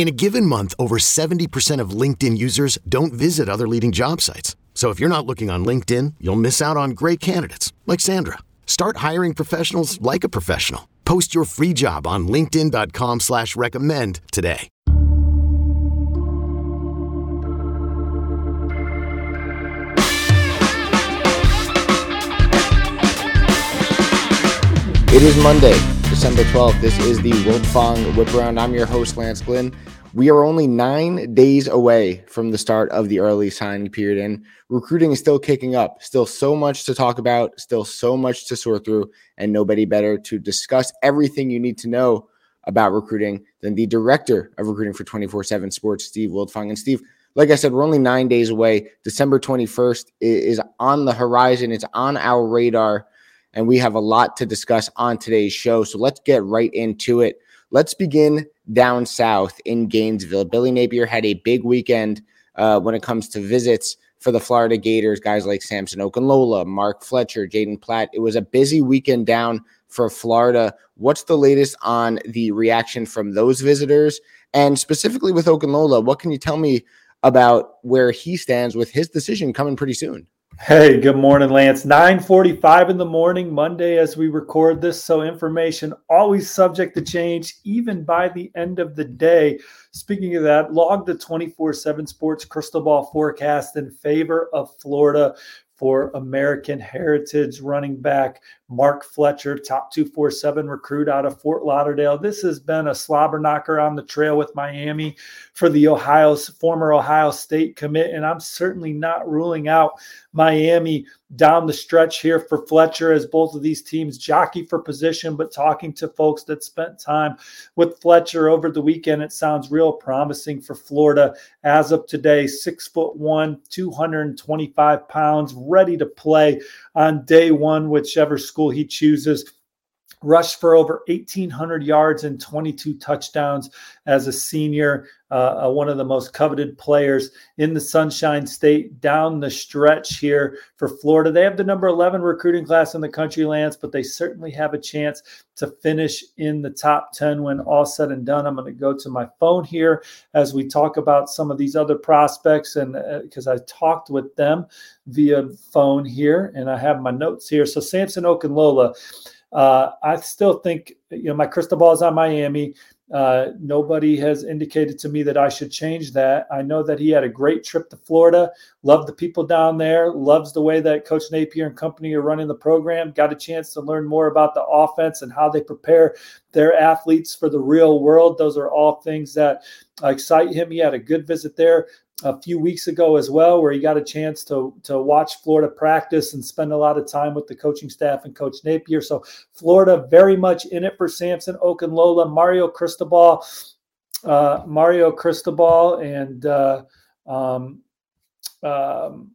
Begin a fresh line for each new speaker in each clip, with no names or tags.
In a given month, over 70% of LinkedIn users don't visit other leading job sites. So if you're not looking on LinkedIn, you'll miss out on great candidates like Sandra. Start hiring professionals like a professional. Post your free job on LinkedIn.com slash recommend today.
It is Monday, December 12th. This is the Wiltfong Whip Around. I'm your host, Lance Glynn. We are only nine days away from the start of the early signing period, and recruiting is still kicking up. Still so much to talk about, still so much to sort through, and nobody better to discuss everything you need to know about recruiting than the director of recruiting for 24 7 Sports, Steve Wiltfong. And Steve, like I said, we're only nine days away. December 21st is on the horizon, it's on our radar and we have a lot to discuss on today's show. So let's get right into it. Let's begin down south in Gainesville. Billy Napier had a big weekend uh, when it comes to visits for the Florida Gators, guys like Samson Okunlola, Mark Fletcher, Jaden Platt. It was a busy weekend down for Florida. What's the latest on the reaction from those visitors? And specifically with Okunlola, what can you tell me about where he stands with his decision coming pretty soon?
Hey, good morning, Lance. 9:45 in the morning, Monday as we record this. So information always subject to change, even by the end of the day. Speaking of that, log the 24-7 sports crystal ball forecast in favor of Florida for American Heritage running back Mark Fletcher, top 247 recruit out of Fort Lauderdale. This has been a slobber knocker on the trail with Miami for the Ohio's former Ohio State commit, and I'm certainly not ruling out Miami down the stretch here for Fletcher as both of these teams jockey for position. But talking to folks that spent time with Fletcher over the weekend, it sounds real promising for Florida as of today. Six foot one, 225 pounds, ready to play on day one, whichever school he chooses rushed for over 1,800 yards and 22 touchdowns as a senior, uh, uh, one of the most coveted players in the Sunshine State down the stretch here for Florida. They have the number 11 recruiting class in the country, Lance, but they certainly have a chance to finish in the top 10 when all said and done. I'm going to go to my phone here as we talk about some of these other prospects, and because uh, I talked with them via phone here, and I have my notes here. So Samson Okunlola. Uh, I still think you know my crystal ball is on Miami. Uh, nobody has indicated to me that I should change that. I know that he had a great trip to Florida, loved the people down there, loves the way that Coach Napier and company are running the program. Got a chance to learn more about the offense and how they prepare their athletes for the real world. Those are all things that excite him. He had a good visit there a few weeks ago as well, where he got a chance to to watch Florida practice and spend a lot of time with the coaching staff and Coach Napier. So Florida very much in it for Samson Okunlola, Mario Cristobal, uh, Mario Cristobal, and uh, um, um,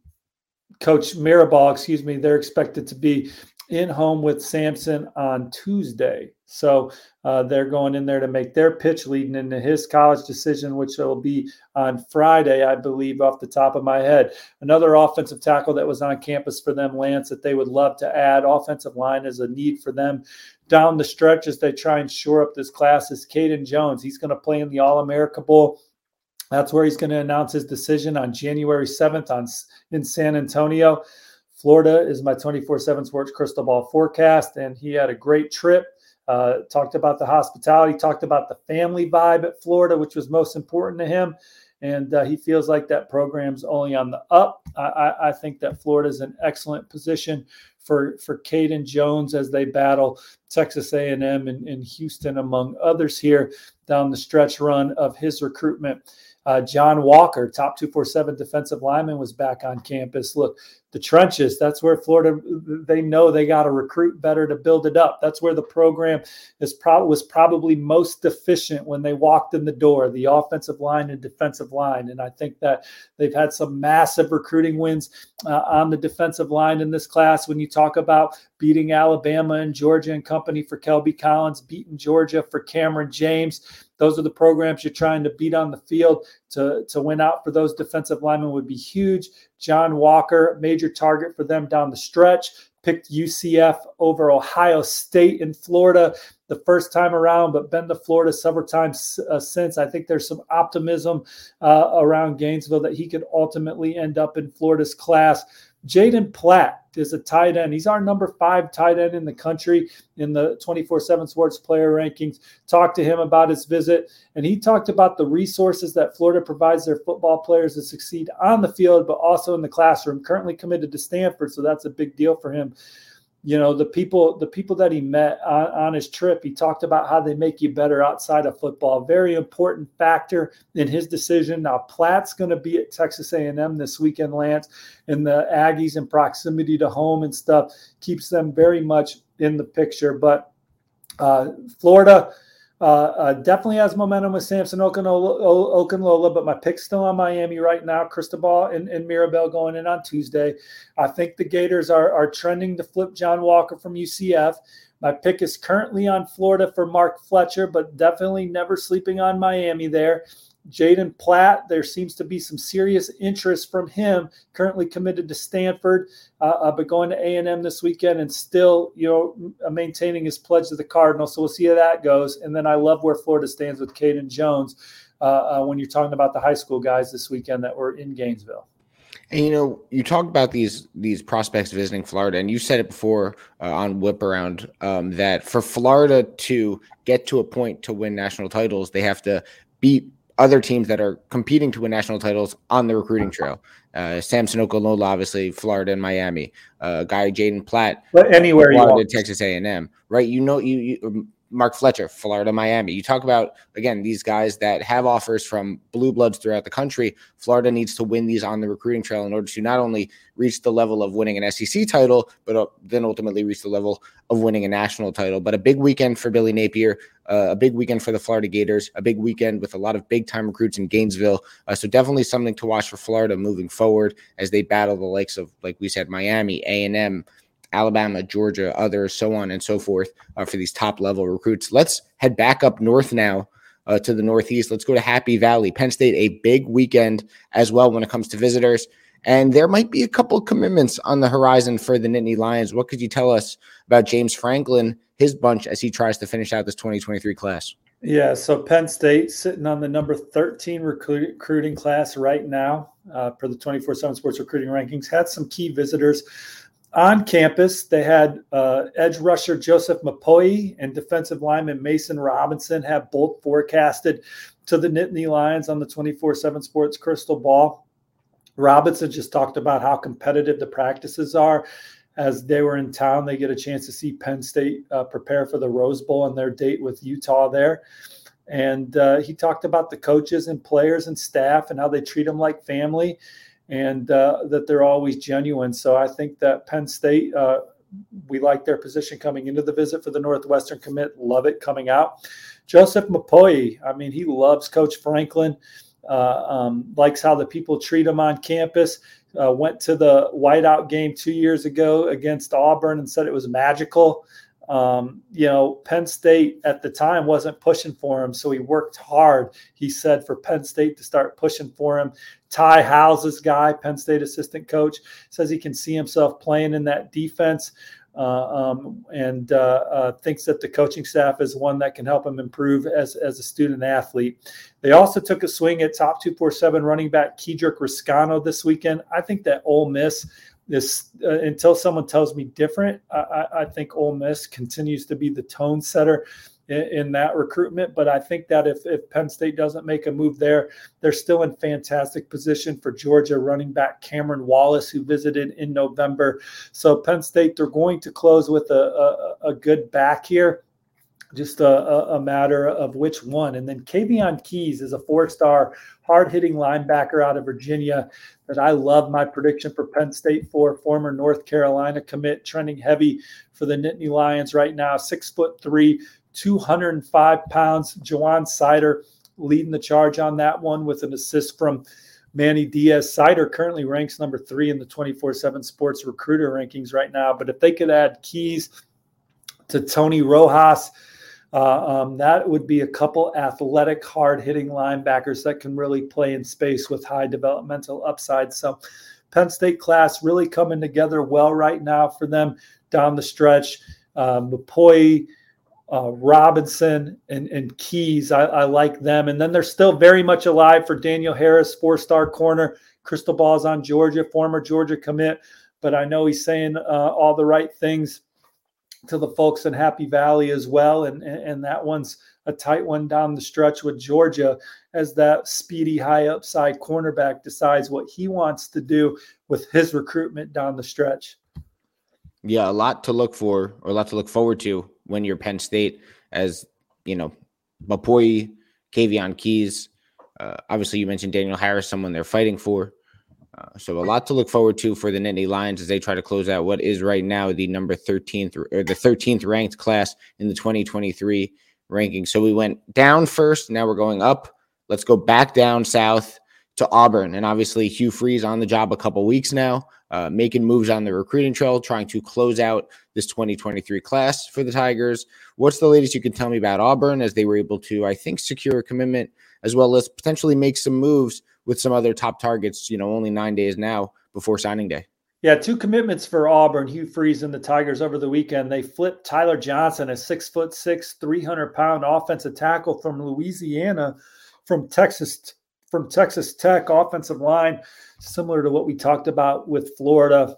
Coach Mirabal. Excuse me. They're expected to be in home with Samson on Tuesday. So uh, they're going in there to make their pitch leading into his college decision, which will be on Friday, I believe, off the top of my head. Another offensive tackle that was on campus for them, Lance, that they would love to add. Offensive line is a need for them down the stretch as they try and shore up this class is Caden Jones. He's going to play in the All America Bowl. That's where he's going to announce his decision on January 7th on, in San Antonio. Florida is my 24 7 sports crystal ball forecast, and he had a great trip. Uh, talked about the hospitality, talked about the family vibe at Florida, which was most important to him. And uh, he feels like that program's only on the up. I, I think that Florida is an excellent position for for Caden Jones as they battle Texas A&M and, and Houston, among others here down the stretch run of his recruitment. Uh, John Walker, top 247 defensive lineman, was back on campus. Look, the trenches, that's where Florida, they know they got to recruit better to build it up. That's where the program is pro- was probably most deficient when they walked in the door, the offensive line and defensive line. And I think that they've had some massive recruiting wins uh, on the defensive line in this class. When you talk about beating Alabama and Georgia and company for Kelby Collins, beating Georgia for Cameron James, those are the programs you're trying to beat on the field to, to win out for those defensive linemen would be huge. John Walker, major target for them down the stretch. Picked UCF over Ohio State in Florida the first time around, but been to Florida several times uh, since. I think there's some optimism uh, around Gainesville that he could ultimately end up in Florida's class. Jaden Platt is a tight end. He's our number five tight end in the country in the 24 7 sports player rankings. Talked to him about his visit, and he talked about the resources that Florida provides their football players to succeed on the field, but also in the classroom. Currently committed to Stanford, so that's a big deal for him you know the people the people that he met on, on, his trip he talked about how they make you better outside of football. Very important factor in his decision. Now platt's going to be at texas a&m this weekend lance and the aggies in proximity to home and stuff keeps them very much in the picture. But uh, florida uh, uh, definitely has momentum with Samson Okunlola, but my pick's still on Miami right now. Cristobal and, and Mirabal going in on Tuesday. I think the Gators are, are trending to flip John Walker from UCF. My pick is currently on Florida for Mark Fletcher, but definitely never sleeping on Miami there. Jaden Platt, there seems to be some serious interest from him. Currently committed to Stanford, uh, uh, but going to A and M this weekend, and still, you know, maintaining his pledge to the Cardinals. So we'll see how that goes. And then I love where Florida stands with Caden Jones uh, uh, when you're talking about the high school guys this weekend that were in Gainesville.
And you know, you talked about these these prospects visiting Florida, and you said it before uh, on Whip Around um, that for Florida to get to a point to win national titles, they have to beat other teams that are competing to win national titles on the recruiting trail. Uh, Samson Okunlola, obviously Florida and Miami. Uh, guy Jaden Platt,
but anywhere
you want. Texas A and M, right? You know, you, you Mark Fletcher, Florida, Miami. You talk about again these guys that have offers from blue bloods throughout the country. Florida needs to win these on the recruiting trail in order to not only reach the level of winning an SEC title, but uh, then ultimately reach the level of winning a national title. But a big weekend for Billy Napier, uh, a big weekend for the Florida Gators, a big weekend with a lot of big time recruits in Gainesville. Uh, so definitely something to watch for Florida moving forward as they battle the likes of, like we said, Miami, A and M. Alabama, Georgia, others, so on and so forth uh, for these top level recruits. Let's head back up north now uh, to the Northeast. Let's go to Happy Valley. Penn State, a big weekend as well when it comes to visitors. And there might be a couple of commitments on the horizon for the Nittany Lions. What could you tell us about James Franklin, his bunch, as he tries to finish out this 2023 class?
Yeah, so Penn State sitting on the number 13 recruit, recruiting class right now uh, for the 24 7 sports recruiting rankings. Had some key visitors on campus, they had uh, edge rusher Joseph Mupoyi and defensive lineman Mason Robinson have both forecasted to the Nittany Lions on the 24 7 Sports Crystal Ball. Robinson just talked about how competitive the practices are. As they were in town, they get a chance to see Penn State uh, prepare for the Rose Bowl and their date with Utah there. And uh, he talked about the coaches and players and staff and how they treat them like family and uh, that they're always genuine. So I think that Penn State, uh, we like their position coming into the visit for the Northwestern commit. Love it coming out. Joseph Mupoyi, I mean, he loves Coach Franklin. Uh, um, likes how the people treat him on campus. Uh, went to the whiteout game two years ago against Auburn and said it was magical. Um, you know, Penn State at the time wasn't pushing for him, so he worked hard. He said for Penn State to start pushing for him. Ty Howle's guy, Penn State assistant coach, says he can see himself playing in that defense. Uh, um, and uh, uh, thinks that the coaching staff is one that can help him improve as, as a student athlete. They also took a swing at top 247 running back Kedrick Reescano this weekend. I think that Ole Miss this uh, until someone tells me different. I, I, think Ole Miss continues to be the tone setter in, in, that recruitment. But I think that if, if Penn State doesn't make a move there, they're still in fantastic position for Georgia running back Cameron Wallace, who visited in November. So Penn State, they're going to close with a, a, a good back here just a, a, matter of which one. And then Kayvion Keys is a four-star, hard-hitting linebacker out of Virginia that I love my prediction for Penn State for. Former North Carolina commit, trending heavy for the Nittany Lions right now. Six foot three, 205 pounds. Ja'Juan Seider leading the charge on that one with an assist from Manny Diaz. Seider currently ranks number three in the 24 7 sports recruiter rankings right now. But if they could add Keys to Tony Rojas, uh, um, that would be a couple athletic, hard hitting linebackers that can really play in space with high developmental upside. So, Penn State class really coming together well right now for them down the stretch. Um, Lupoi, uh, Robinson, and, and Keys, I, I, like them. And then they're still very much alive for Daniel Harris, four star corner. Crystal balls on Georgia, former Georgia commit. But I know he's saying uh, all the right things to the folks in Happy Valley as well. And, and that one's a tight one down the stretch with Georgia as that speedy, high upside cornerback decides what he wants to do with his recruitment down the stretch.
Yeah, a lot to look for or a lot to look forward to when you're Penn State, as you know, Lupoi, Kayvion Keys. Uh, obviously, you mentioned Daniel Harris, someone they're fighting for. Uh, so a lot to look forward to for the Nittany Lions as they try to close out what is right now the number 13th or the 13th ranked class in the 2023 ranking. So we went down first, now we're going up. Let's go back down south to Auburn, and obviously Hugh Freeze on the job a couple weeks now, uh, making moves on the recruiting trail, trying to close out this 2023 class for the Tigers. What's the latest you can tell me about Auburn as they were able to, I think, secure a commitment as well as potentially make some moves with some other top targets, you know, only nine days now before signing day.
Yeah, two commitments for Auburn, Hugh Freeze and the Tigers over the weekend. They flipped Tyler Johnson, a six foot six, 300 pound offensive tackle from Louisiana, from Texas, from Texas Tech offensive line, similar to what we talked about with Florida,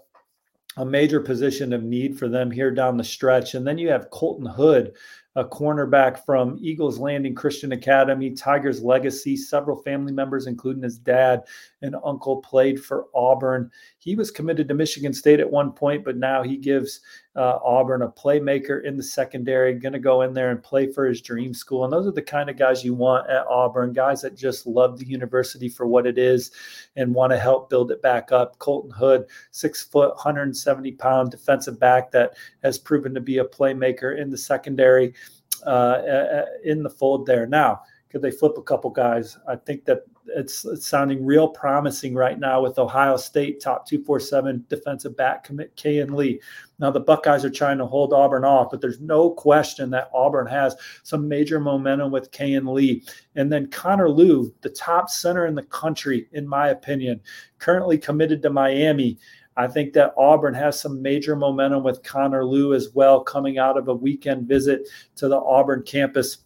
a major position of need for them here down the stretch. And then you have Colton Hood, a cornerback from Eagles Landing Christian Academy, Tigers legacy. Several family members, including his dad and uncle, played for Auburn. He was committed to Michigan State at one point, but now he gives uh, Auburn a playmaker in the secondary, going to go in there and play for his dream school. And those are the kind of guys you want at Auburn, guys that just love the university for what it is and want to help build it back up. Colton Hood, six foot, 170 pound defensive back that has proven to be a playmaker in the secondary uh, in the fold there. Now, could they flip a couple guys? I think that it's, it's sounding real promising right now with Ohio State top 247 defensive back commit Kayin Lee. Now the Buckeyes are trying to hold Auburn off, but there's no question that Auburn has some major momentum with Kayin Lee. And then Connor Lew, the top center in the country, in my opinion, currently committed to Miami. I think that Auburn has some major momentum with Connor Lew as well, coming out of a weekend visit to the Auburn campus.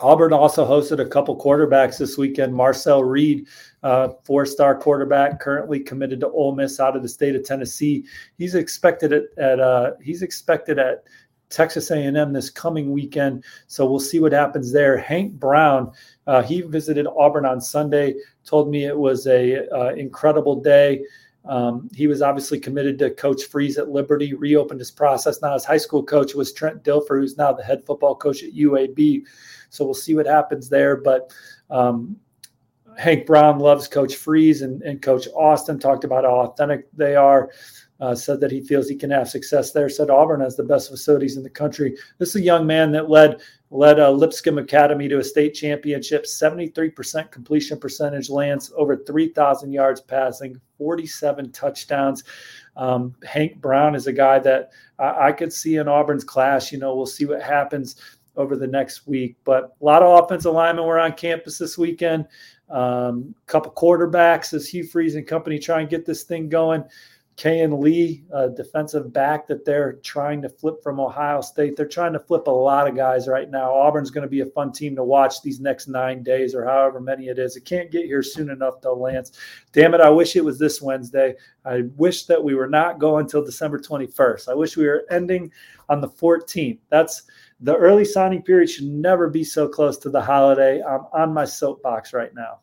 Auburn also hosted a couple quarterbacks this weekend. Marcel Reed, uh, four-star quarterback, currently committed to Ole Miss out of the state of Tennessee. He's expected at, at uh, he's expected at Texas A&M this coming weekend. So we'll see what happens there. Hank Brown, uh, he visited Auburn on Sunday. Told me it was a uh, incredible day. Um, he was obviously committed to Coach Freeze at Liberty, reopened his process. Now his high school coach was Trent Dilfer, who's now the head football coach at UAB. So we'll see what happens there. But um, Hank Brown loves Coach Freeze and, and Coach Austin, talked about how authentic they are. Uh, said that he feels he can have success there. Said Auburn has the best facilities in the country. This is a young man that led led uh, Lipscomb Academy to a state championship. 73% completion percentage, lands over 3,000 yards passing, 47 touchdowns. Um, Hank Brown is a guy that I, I could see in Auburn's class. You know, we'll see what happens over the next week. But a lot of offensive linemen were on campus this weekend. A um, couple quarterbacks as Hugh Freeze and company try and get this thing going. Kayin Lee, defensive back that they're trying to flip from Ohio State. They're trying to flip a lot of guys right now. Auburn's going to be a fun team to watch these next nine days or however many it is. It can't get here soon enough, though, Lance. Damn it, I wish it was this Wednesday. I wish that we were not going until December 21st. I wish we were ending on the 14th. That's the early signing period should never be so close to the holiday. I'm on my soapbox right now.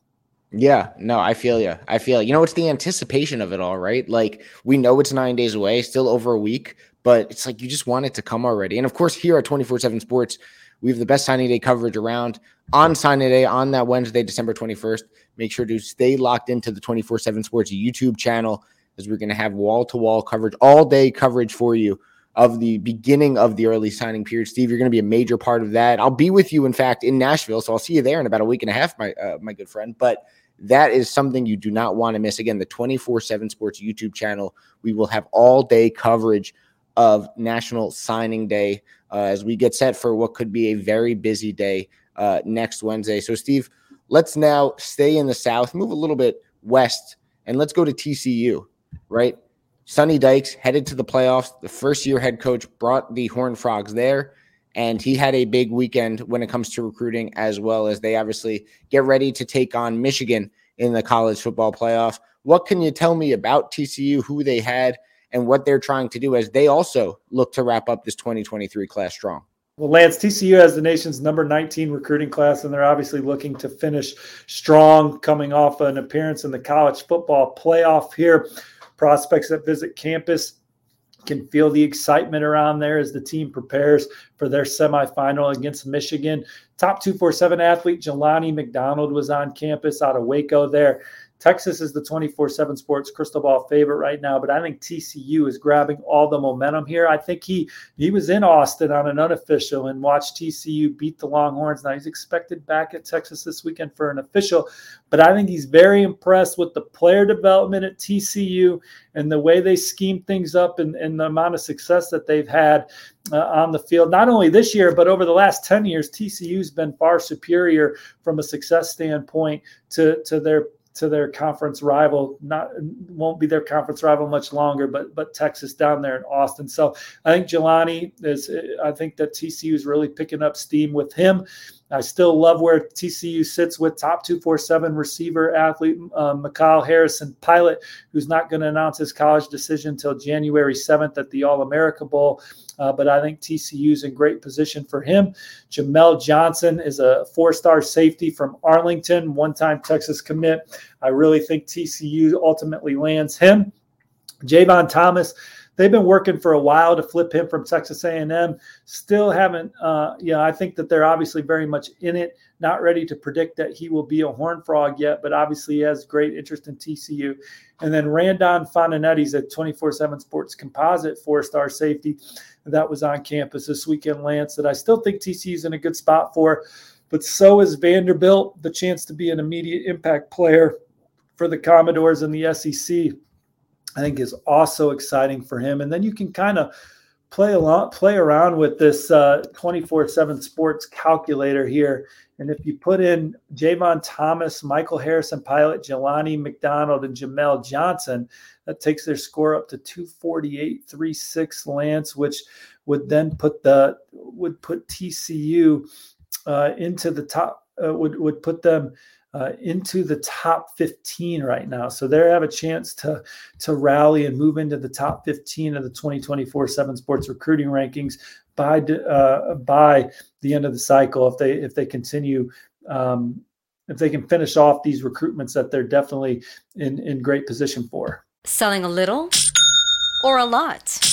Yeah, no, I feel you. I feel you know it's the anticipation of it all, right? Like we know it's nine days away, still over a week, but it's like you just want it to come already. And of course, here at 24 7 Sports, We have the best signing day coverage around on signing day on that Wednesday, December 21st. Make sure to stay locked into the 24 7 Sports YouTube channel as we're going to have wall to wall coverage, all day coverage for you of the beginning of the early signing period. Steve, you're going to be a major part of that. I'll be with you, in fact, in Nashville. So I'll see you there in about a week and a half, my, uh, my good friend. But that is something you do not want to miss. Again, the 24 7 Sports YouTube channel. We will have all day coverage of National Signing Day uh, as we get set for what could be a very busy day uh, next Wednesday. So, Steve, let's now stay in the South, move a little bit west, and let's go to TCU, right? Sonny Dykes headed to the playoffs. The first year head coach brought the Horn Frogs there, and he had a big weekend when it comes to recruiting, as well as they obviously get ready to take on Michigan in the college football playoff. What can you tell me about TCU, who they had, and what they're trying to do as they also look to wrap up this 2023 class strong?
Well, Lance, TCU has the nation's number 19 recruiting class, and they're obviously looking to finish strong coming off an appearance in the college football playoff here. Prospects that visit campus can feel the excitement around there as the team prepares for their semifinal against Michigan. Top 247 athlete Jelani McDonald was on campus out of Waco there. Texas is the 24 7 sports crystal ball favorite right now, but I think TCU is grabbing all the momentum here. I think he he was in Austin on an unofficial and watched TCU beat the Longhorns. Now he's expected back at Texas this weekend for an official, but I think he's very impressed with the player development at TCU and the way they scheme things up and, and the amount of success that they've had uh, on the field. Not only this year, but over the last 10 years, TCU's been far superior from a success standpoint to, to their to their conference rival. Not won't be their conference rival much longer, but but Texas down there in Austin. So I think Jelani is. I think that TCU is really picking up steam with him. I still love where TCU sits with top 247 receiver athlete um, Mikhail Harrison Pilot, who's not going to announce his college decision until January 7th at the All America Bowl. Uh, but I think TCU is in great position for him. Jamel Johnson is a four star safety from Arlington, one time Texas commit. I really think TCU ultimately lands him. Javon Thomas they've been working for a while to flip him from Texas A&M. Still haven't. Uh, you know, I think that they're obviously very much in it. Not ready to predict that he will be a Horn Frog yet, but obviously he has great interest in TCU. And then Randon Fontenette's a 24/7 Sports Composite four-star safety that was on campus this weekend. Lance, that I still think TCU is in a good spot for. But so is Vanderbilt, the chance to be an immediate impact player for the Commodores in the SEC. I think is also exciting for him. And then you can kind of play a lot, play around with this 24 uh, 7 sports calculator here. And if you put in Javon Thomas, Michael Harrison Pilot, Jelani McDonald, and Jamel Johnson, that takes their score up to 248, 36 Lance, which would then put the would put TCU uh, into the top uh, would would put them uh, into the top 15 right now. So they have a chance to to rally and move into the top 15 of the 2024 Seven Sports recruiting rankings by uh, by the end of the cycle if they if they continue. Um, if they can finish off these recruitments that they're definitely in, in great position for.
Selling a little or a lot?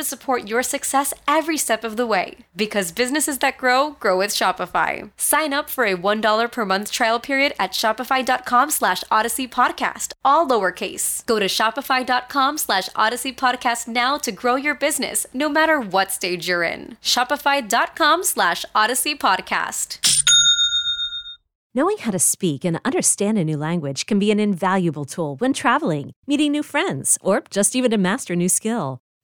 to support your success every step of the way. Because businesses that grow grow with Shopify. Sign up for a $1 per month trial period at Shopify.com slash Odyssey Podcast, all lowercase. Go to Shopify.com slash Odyssey Podcast now to grow your business, no matter what stage you're in. Shopify.com slash Odyssey Podcast.
Knowing how to speak and understand a new language can be an invaluable tool when traveling, meeting new friends, or just even to master a new skill.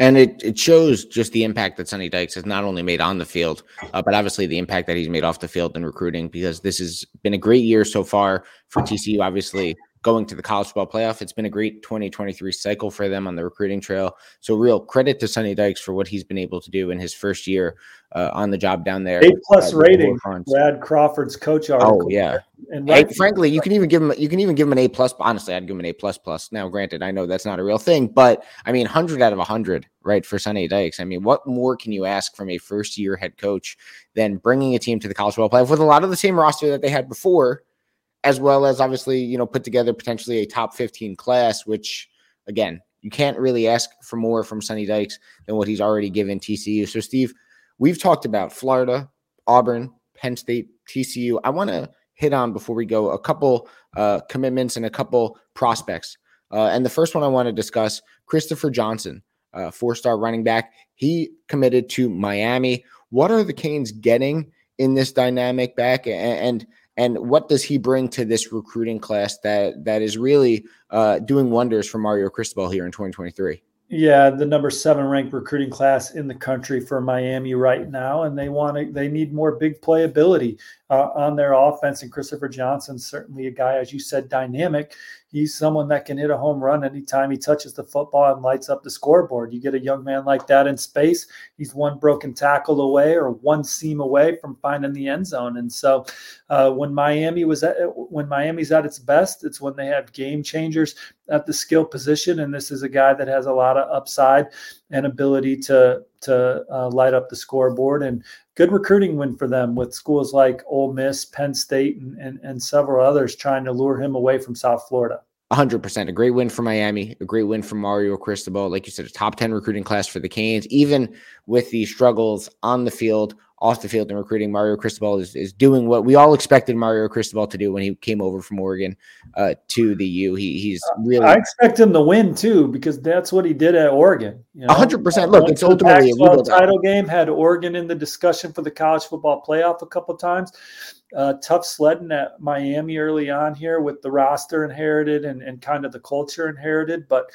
And it, it shows just the impact that Sonny Dykes has not only made on the field, uh, but obviously the impact that he's made off the field in recruiting because this has been a great year so far for TCU. Obviously, going to the college football playoff. It's been a great 2023 cycle for them on the recruiting trail. So, real credit to Sonny Dykes for what he's been able to do in his first year uh, on the job down there.
A plus uh, rating. Brad Crawford's coach article.
Oh yeah, and hey, frankly, you can even give him you can even give him an A plus. Honestly, I'd give him an A plus plus. Now, granted, I know that's not a real thing, but I mean, hundred out of hundred, right, for Sonny Dykes. I mean, what more can you ask from a first year head coach than bringing a team to the college football playoff with a lot of the same roster that they had before? As well as obviously, you know, put together potentially a top 15 class, which again, you can't really ask for more from Sonny Dykes than what he's already given TCU. So, Steve, we've talked about Florida, Auburn, Penn State, TCU. I want to hit on before we go a couple uh, commitments and a couple prospects. Uh, and the first one I want to discuss Christopher Johnson, uh, four star running back. He committed to Miami. What are the Canes getting in this dynamic back? And and what does he bring to this recruiting class that that is really uh, doing wonders for Mario Cristobal here in 2023?
Yeah, the number seven ranked recruiting class in the country for Miami right now, and they want to they need more big playability uh, on their offense. And Christopher Johnson, certainly a guy, as you said, dynamic. He's someone that can hit a home run anytime he touches the football and lights up the scoreboard. You get a young man like that in space, he's one broken tackle away or one seam away from finding the end zone. And so, uh, when Miami was at when Miami's at its best, it's when they have game changers at the skill position. And this is a guy that has a lot of upside and ability to to uh, light up the scoreboard. And good recruiting win for them with schools like Ole Miss, Penn State, and, and, and several others trying to lure him away from South Florida.
100%. A great win for Miami, a great win for Mario Cristobal. Like you said, a top 10 recruiting class for the Canes, even with the struggles on the field off the field and recruiting. Mario Cristobal is, is doing what we all expected Mario Cristobal to do when he came over from Oregon uh, to the U. He, he's really.
I expect him to win too because that's what he did at Oregon.
You know? 100%. Look, it's ultimately
a title game. Had Oregon in the discussion for the college football playoff a couple times. Uh, tough sledding at Miami early on here with the roster inherited and, and kind of the culture inherited, but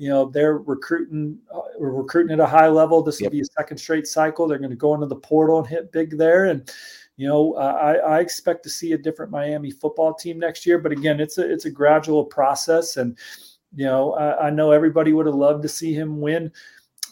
you know they're recruiting uh, recruiting at a high level. This will yep. be a second straight cycle. They're going to go into the portal and hit big there. And you know uh, I, I expect to see a different miami football team next year. But again it's a it's a gradual process. And you know I, I know everybody would have loved to see him win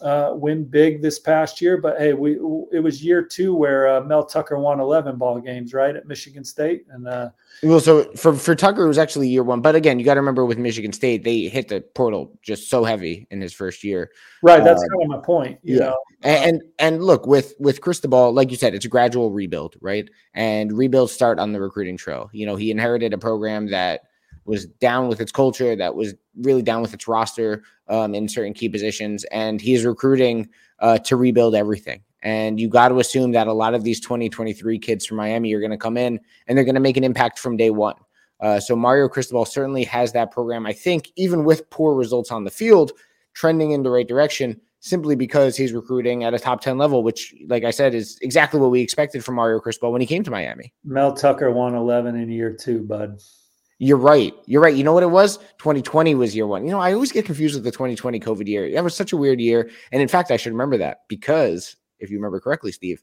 uh, win big this past year. But hey, we it was year two where uh, Mel Tucker won 11 ball games, right, at Michigan State. And uh,
well, so for for Tucker, it was actually year one. But again, you got to remember with Michigan State, they hit the portal just so heavy in his first year.
Right, that's uh, kind of my point. yeah, know?
And, and and look with with Cristobal, like you said, it's a gradual rebuild, right? And rebuilds start on the recruiting trail. You know, he inherited a program that was down with its culture, that was really down with its roster um, in certain key positions, and he's recruiting uh, to rebuild everything. And you got to assume that a lot of these 2023 kids from Miami are going to come in and they're going to make an impact from day one. Uh, so Mario Cristobal certainly has that program. I think even with poor results on the field, trending in the right direction simply because he's recruiting at a top 10 level, which, like I said, is exactly what we expected from Mario Cristobal when he came to Miami.
Mel Tucker won 11 in year two, bud.
You're right. You're right. You know what it was? 2020 was year one. You know, I always get confused with the 2020 COVID year. That was such a weird year. And in fact, I should remember that because if you remember correctly, Steve,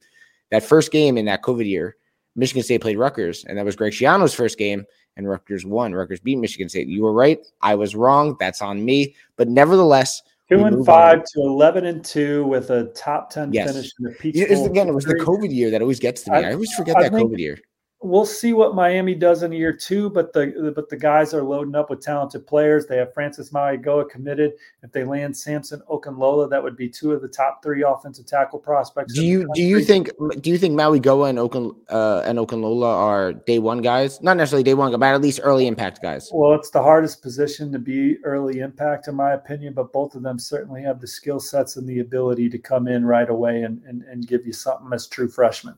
that first game in that COVID year, Michigan State played Rutgers, and that was Greg Schiano's first game, and Rutgers won. Rutgers beat Michigan State. You were right. I was wrong. That's on me. But nevertheless,
two and five on. to eleven and two with a top ten yes. finish in the Peach
Bowl. Again, it was the COVID year that always gets to me. I, I always forget I that think, COVID year
we'll see what Miami does in year two, but the but the guys are loading up with talented players. They have Francis Mauigoa committed. If they land Samson Okunlola, that would be two of the top three offensive tackle prospects.
Do you do you think do you think Mauigoa and Okun uh, and Okunlola are day one guys? Not necessarily day one, but at least early impact guys.
Well, it's the hardest position to be early impact, in my opinion. But both of them certainly have the skill sets and the ability to come in right away and and, and give you something as true freshmen.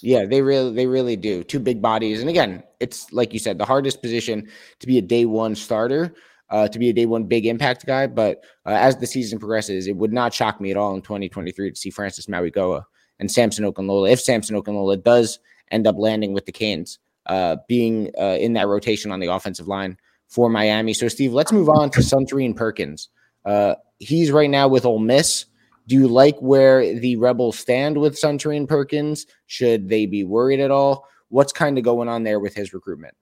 Yeah, they really they really do. Two big bodies. And again, it's like you said, the hardest position to be a day one starter, uh, to be a day one big impact guy. But uh, as the season progresses, it would not shock me at all in 2023 to see Francis Mauigoa and Samson Okunlola If Samson Okunlola does end up landing with the Canes, uh, being uh, in that rotation on the offensive line for Miami. So, Steve, let's move on to Suntarine Perkins. Uh, he's right now with Ole Miss. Do you like where the Rebels stand with Suntarine Perkins? Should they be worried at all? What's kind of going on there with his recruitment?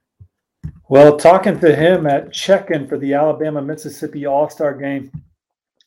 Well, talking to him at check-in for the Alabama Mississippi All-Star game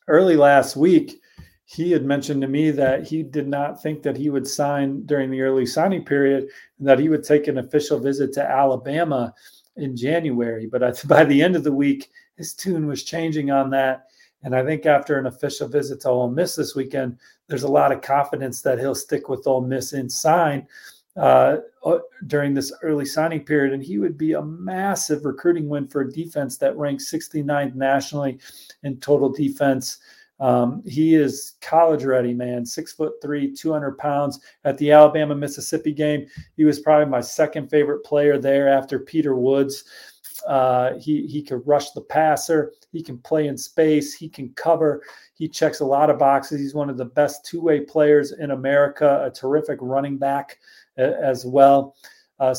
early last week, he had mentioned to me that he did not think that he would sign during the early signing period and that he would take an official visit to Alabama in January. But by the end of the week, his tune was changing on that. And I think after an official visit to Ole Miss this weekend, there's a lot of confidence that he'll stick with Ole Miss and sign uh, uh, during this early signing period. And he would be a massive recruiting win for a defense that ranks 69th nationally in total defense. Um, he is college ready, man. Six foot three, 200 pounds. At the Alabama Mississippi game, he was probably my second favorite player there after Peter Woods. Uh, he he can rush the passer. He can play in space. He can cover. He checks a lot of boxes. He's one of the best two-way players in America. A terrific running back as well. Uh,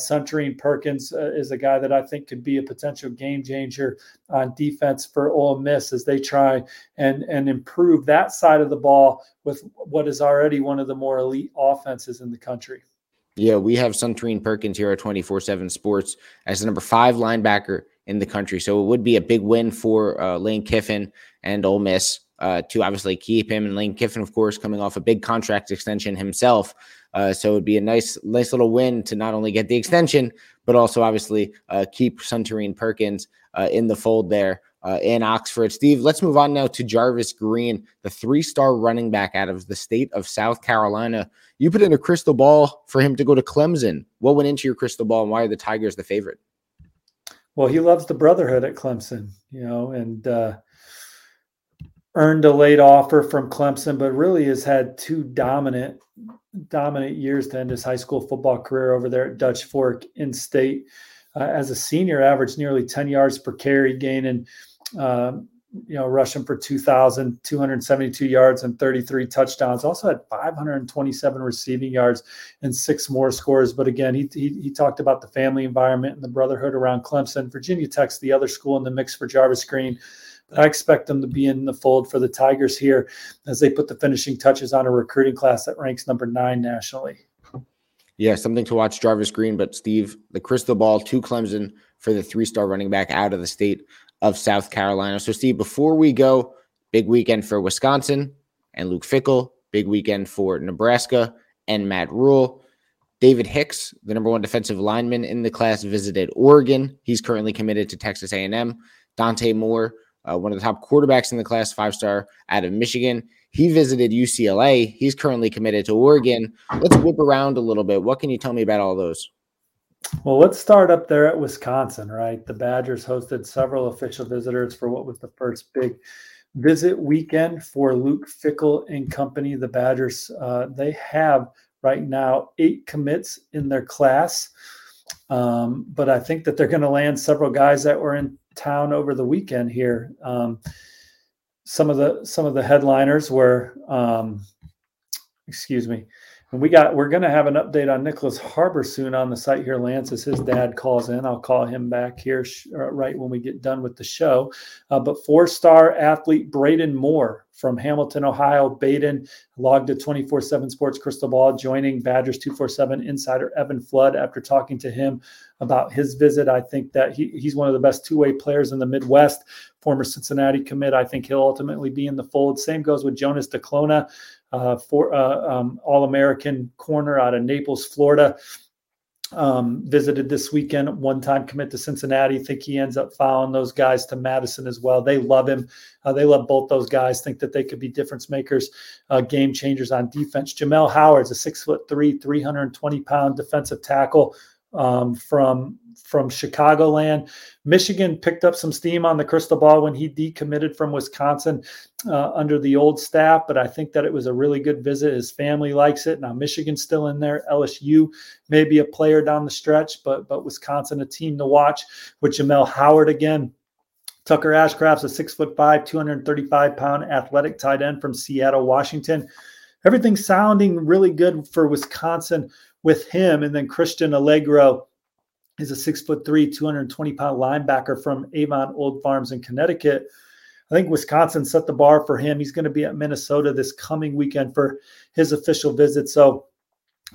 Perkins uh, is a guy that I think could be a potential game changer on defense for Ole Miss as they try and and improve that side of the ball with what is already one of the more elite offenses in the country.
Yeah, we have Suntarine Perkins here at 24 7 Sports as the number five linebacker in the country. So it would be a big win for uh, Lane Kiffin and Ole Miss uh, to obviously keep him. And Lane Kiffin, of course, coming off a big contract extension himself. Uh, so it'd be a nice, nice little win to not only get the extension, but also obviously uh, keep Suntarine Perkins uh, in the fold there uh, in Oxford. Steve, let's move on now to Jarvis Green, the three star running back out of the state of South Carolina. You put in a crystal ball for him to go to Clemson. What went into your crystal ball and why are the Tigers the favorite?
Well, he loves the brotherhood at Clemson, you know, and uh, earned a late offer from Clemson, but really has had two dominant, dominant years to end his high school football career over there at Dutch Fork in state. Uh, as a senior, averaged nearly 10 yards per carry, gaining um, you know, rushing for 2,272 yards and 33 touchdowns. Also had 527 receiving yards and six more scores. But again, he, he, he, talked about the family environment and the brotherhood around Clemson. Virginia Tech's the other school in the mix for Jarvis Green. But I expect them to be in the fold for the Tigers here as they put the finishing touches on a recruiting class that ranks number nine nationally.
Yeah, something to watch Jarvis Green. But Steve, the crystal ball to Clemson for the three star running back out of the state of South Carolina. So, Steve, before we go, big weekend for Wisconsin and Luke Fickell, big weekend for Nebraska and Matt Rhule. David Hicks, the number one defensive lineman in the class, visited Oregon. He's currently committed to Texas A&M. Dante Moore, uh, one of the top quarterbacks in the class, five star out of Michigan. He visited UCLA. He's currently committed to Oregon. Let's whip around a little bit. What can you tell me about all those?
Well, let's start up there at Wisconsin, right? The Badgers hosted several official visitors for what was the first big visit weekend for Luke Fickell and company. The Badgers, uh, they have right now eight commits in their class. Um, but I think that they're going to land several guys that were in town over the weekend here. Um, some of the some of the headliners were um, excuse me. And we got we're going to have an update on Nicholas Harbor soon on the site here. Lance, as his dad calls in, I'll call him back here sh- uh, right when we get done with the show. Uh, but four-star athlete Braden Moore from Hamilton, Ohio, Baden logged a 24/7 Sports Crystal Ball, joining Badgers 247 insider Evan Flood after talking to him about his visit. I think that he, he's one of the best two-way players in the Midwest. Former Cincinnati commit. I think he'll ultimately be in the fold. Same goes with Jonas Duclona uh, for uh, um, All American corner out of Naples, Florida. Um, visited this weekend, one time commit to Cincinnati. Think he ends up following those guys to Madison as well. They love him. Uh, they love both those guys. Think that they could be difference makers, uh, game changers on defense. Jamel Howard's a six foot three, 320 pound defensive tackle um, from from Chicagoland. Michigan picked up some steam on the crystal ball when he decommitted from Wisconsin uh, under the old staff, but I think that it was a really good visit. His family likes it. Now Michigan's still in there. LSU may be a player down the stretch, but but Wisconsin a team to watch with Jamel Howard again. Tucker Ashcraft's a six foot five, 235 pound athletic tight end from Seattle, Washington. Everything's sounding really good for Wisconsin with him. And then Christian Alliegro is a six foot three, 220 pound linebacker from Avon Old Farms in Connecticut. I think Wisconsin set the bar for him. He's going to be at Minnesota this coming weekend for his official visit. So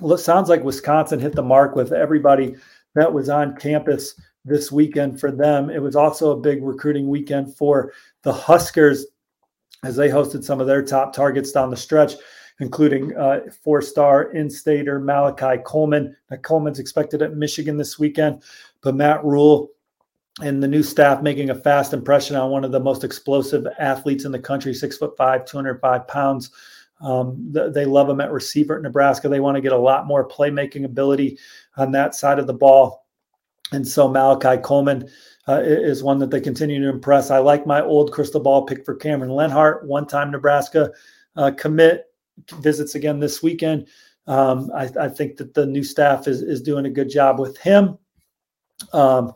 it sounds like Wisconsin hit the mark with everybody that was on campus this weekend for them. It was also a big recruiting weekend for the Huskers as they hosted some of their top targets down the stretch including uh, four-star in-stater Malachi Coleman. Now, Coleman's expected at Michigan this weekend, but Matt Rhule and the new staff making a fast impression on one of the most explosive athletes in the country, six foot five, 205 pounds. Um, they love him at receiver at Nebraska. They want to get a lot more playmaking ability on that side of the ball. And so Malachi Coleman uh, is one that they continue to impress. I like my old crystal ball pick for Cameron Lenhart, one time Nebraska uh, commit visits again this weekend. Um, I, I, think that the new staff is, is doing a good job with him. Um,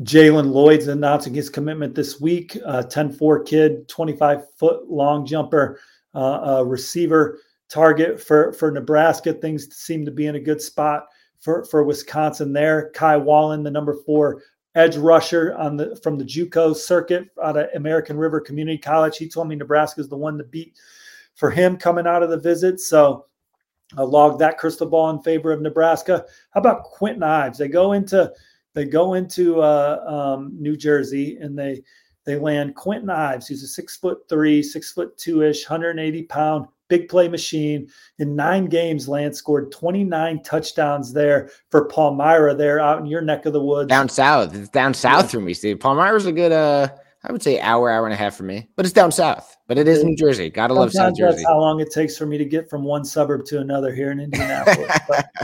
Jalen Lloyd's announcing his commitment this week. Uh, 10 4 kid, 25 foot long jumper, uh, receiver target for, for Nebraska. Things seem to be in a good spot for, for Wisconsin there. Kai Wallin, the number four edge rusher on the from the JUCO circuit out of American River Community College. He told me Nebraska is the one to beat for him coming out of the visit. So I logged that crystal ball in favor of Nebraska. How about Quinton Ives? They go into they go into uh, um, New Jersey and they they land Quinton Ives, who's a six foot three, six foot two ish, 180 pound big play machine. In nine games, Lance scored 29 touchdowns there for Palmyra there out in your neck of the woods.
Down south. It's down south yeah. for me, Steve. Palmyra's a good uh I would say hour, hour and a half for me, but it's down south. But it is New Jersey. Gotta love South Jersey.
That's how long it takes for me to get from one suburb to another here in Indianapolis.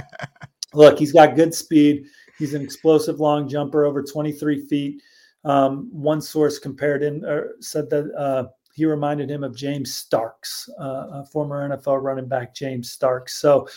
look, he's got good speed. He's an explosive long jumper, over 23 feet. Um, one source compared him or said that uh, he reminded him of James Starks, uh, former NFL running back James Starks. So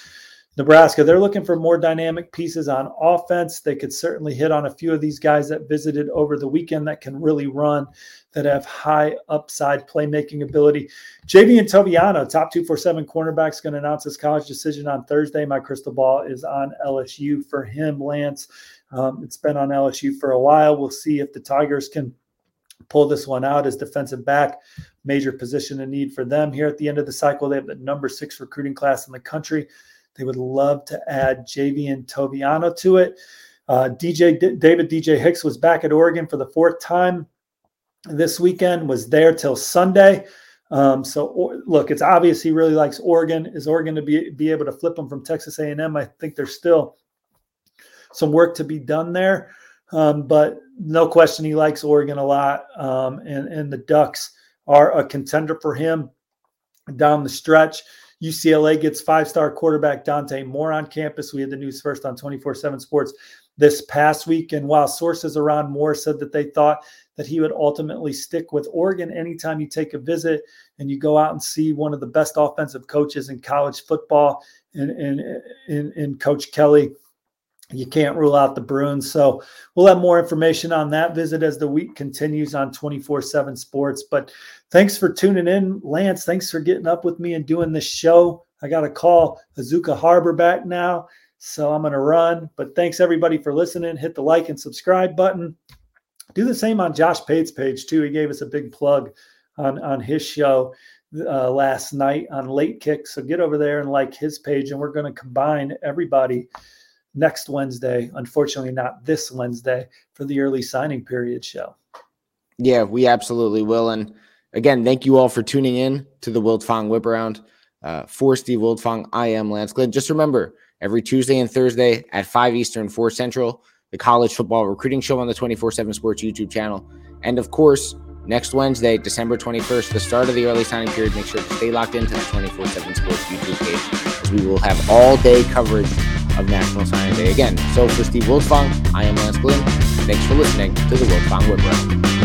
Nebraska, they're looking for more dynamic pieces on offense. They could certainly hit on a few of these guys that visited over the weekend that can really run, that have high upside playmaking ability. Javien Toviano, top 247 cornerback, is going to announce his college decision on Thursday. My crystal ball is on LSU for him, Lance. Um, it's been on LSU for a while. We'll see if the Tigers can pull this one out as defensive back. Major position of need for them here at the end of the cycle. They have the number six recruiting class in the country. They would love to add Javien Toviano to it. Uh, DJ D- David DJ Hicks was back at Oregon for the fourth time this weekend. Was there till Sunday. Um, so or, look, it's obvious he really likes Oregon. Is Oregon to be be able to flip him from Texas A&M? I think there's still some work to be done there, um, but no question he likes Oregon a lot. Um, and and the Ducks are a contender for him down the stretch. UCLA gets five star quarterback Dante Moore on campus. We had the news first on 24 7 Sports this past week. And while sources around Moore said that they thought that he would ultimately stick with Oregon anytime you take a visit and you go out and see one of the best offensive coaches in college football in, in, in Coach Kelly you can't rule out the Bruins. So we'll have more information on that visit as the week continues on 24 7 sports. But thanks for tuning in, Lance. Thanks for getting up with me and doing this show. I got to call Azuka Harbor back now. So I'm going to run. But thanks everybody for listening. Hit the like and subscribe button. Do the same on Josh Pate's page too. He gave us a big plug on, on his show uh, last night on Late Kick. So get over there and like his page. And we're going to combine everybody next Wednesday. Unfortunately, not this Wednesday for the early signing period show.
Yeah, we absolutely will. And again, thank you all for tuning in to the Wiltfong Whip Around. Uh, for Steve Wiltfong, I am Lance Glenn. Just remember, every Tuesday and Thursday at 5 Eastern, 4 Central, the College Football Recruiting Show on the 24 7 Sports YouTube channel. And of course, next Wednesday, December 21st, the start of the early signing period. Make sure to stay locked into the 24 7 Sports YouTube page as we will have all day coverage of National Signing Day again. So for Steve Wiltfong, I am Lance Glynn. Thanks for listening to the Wiltfong Whip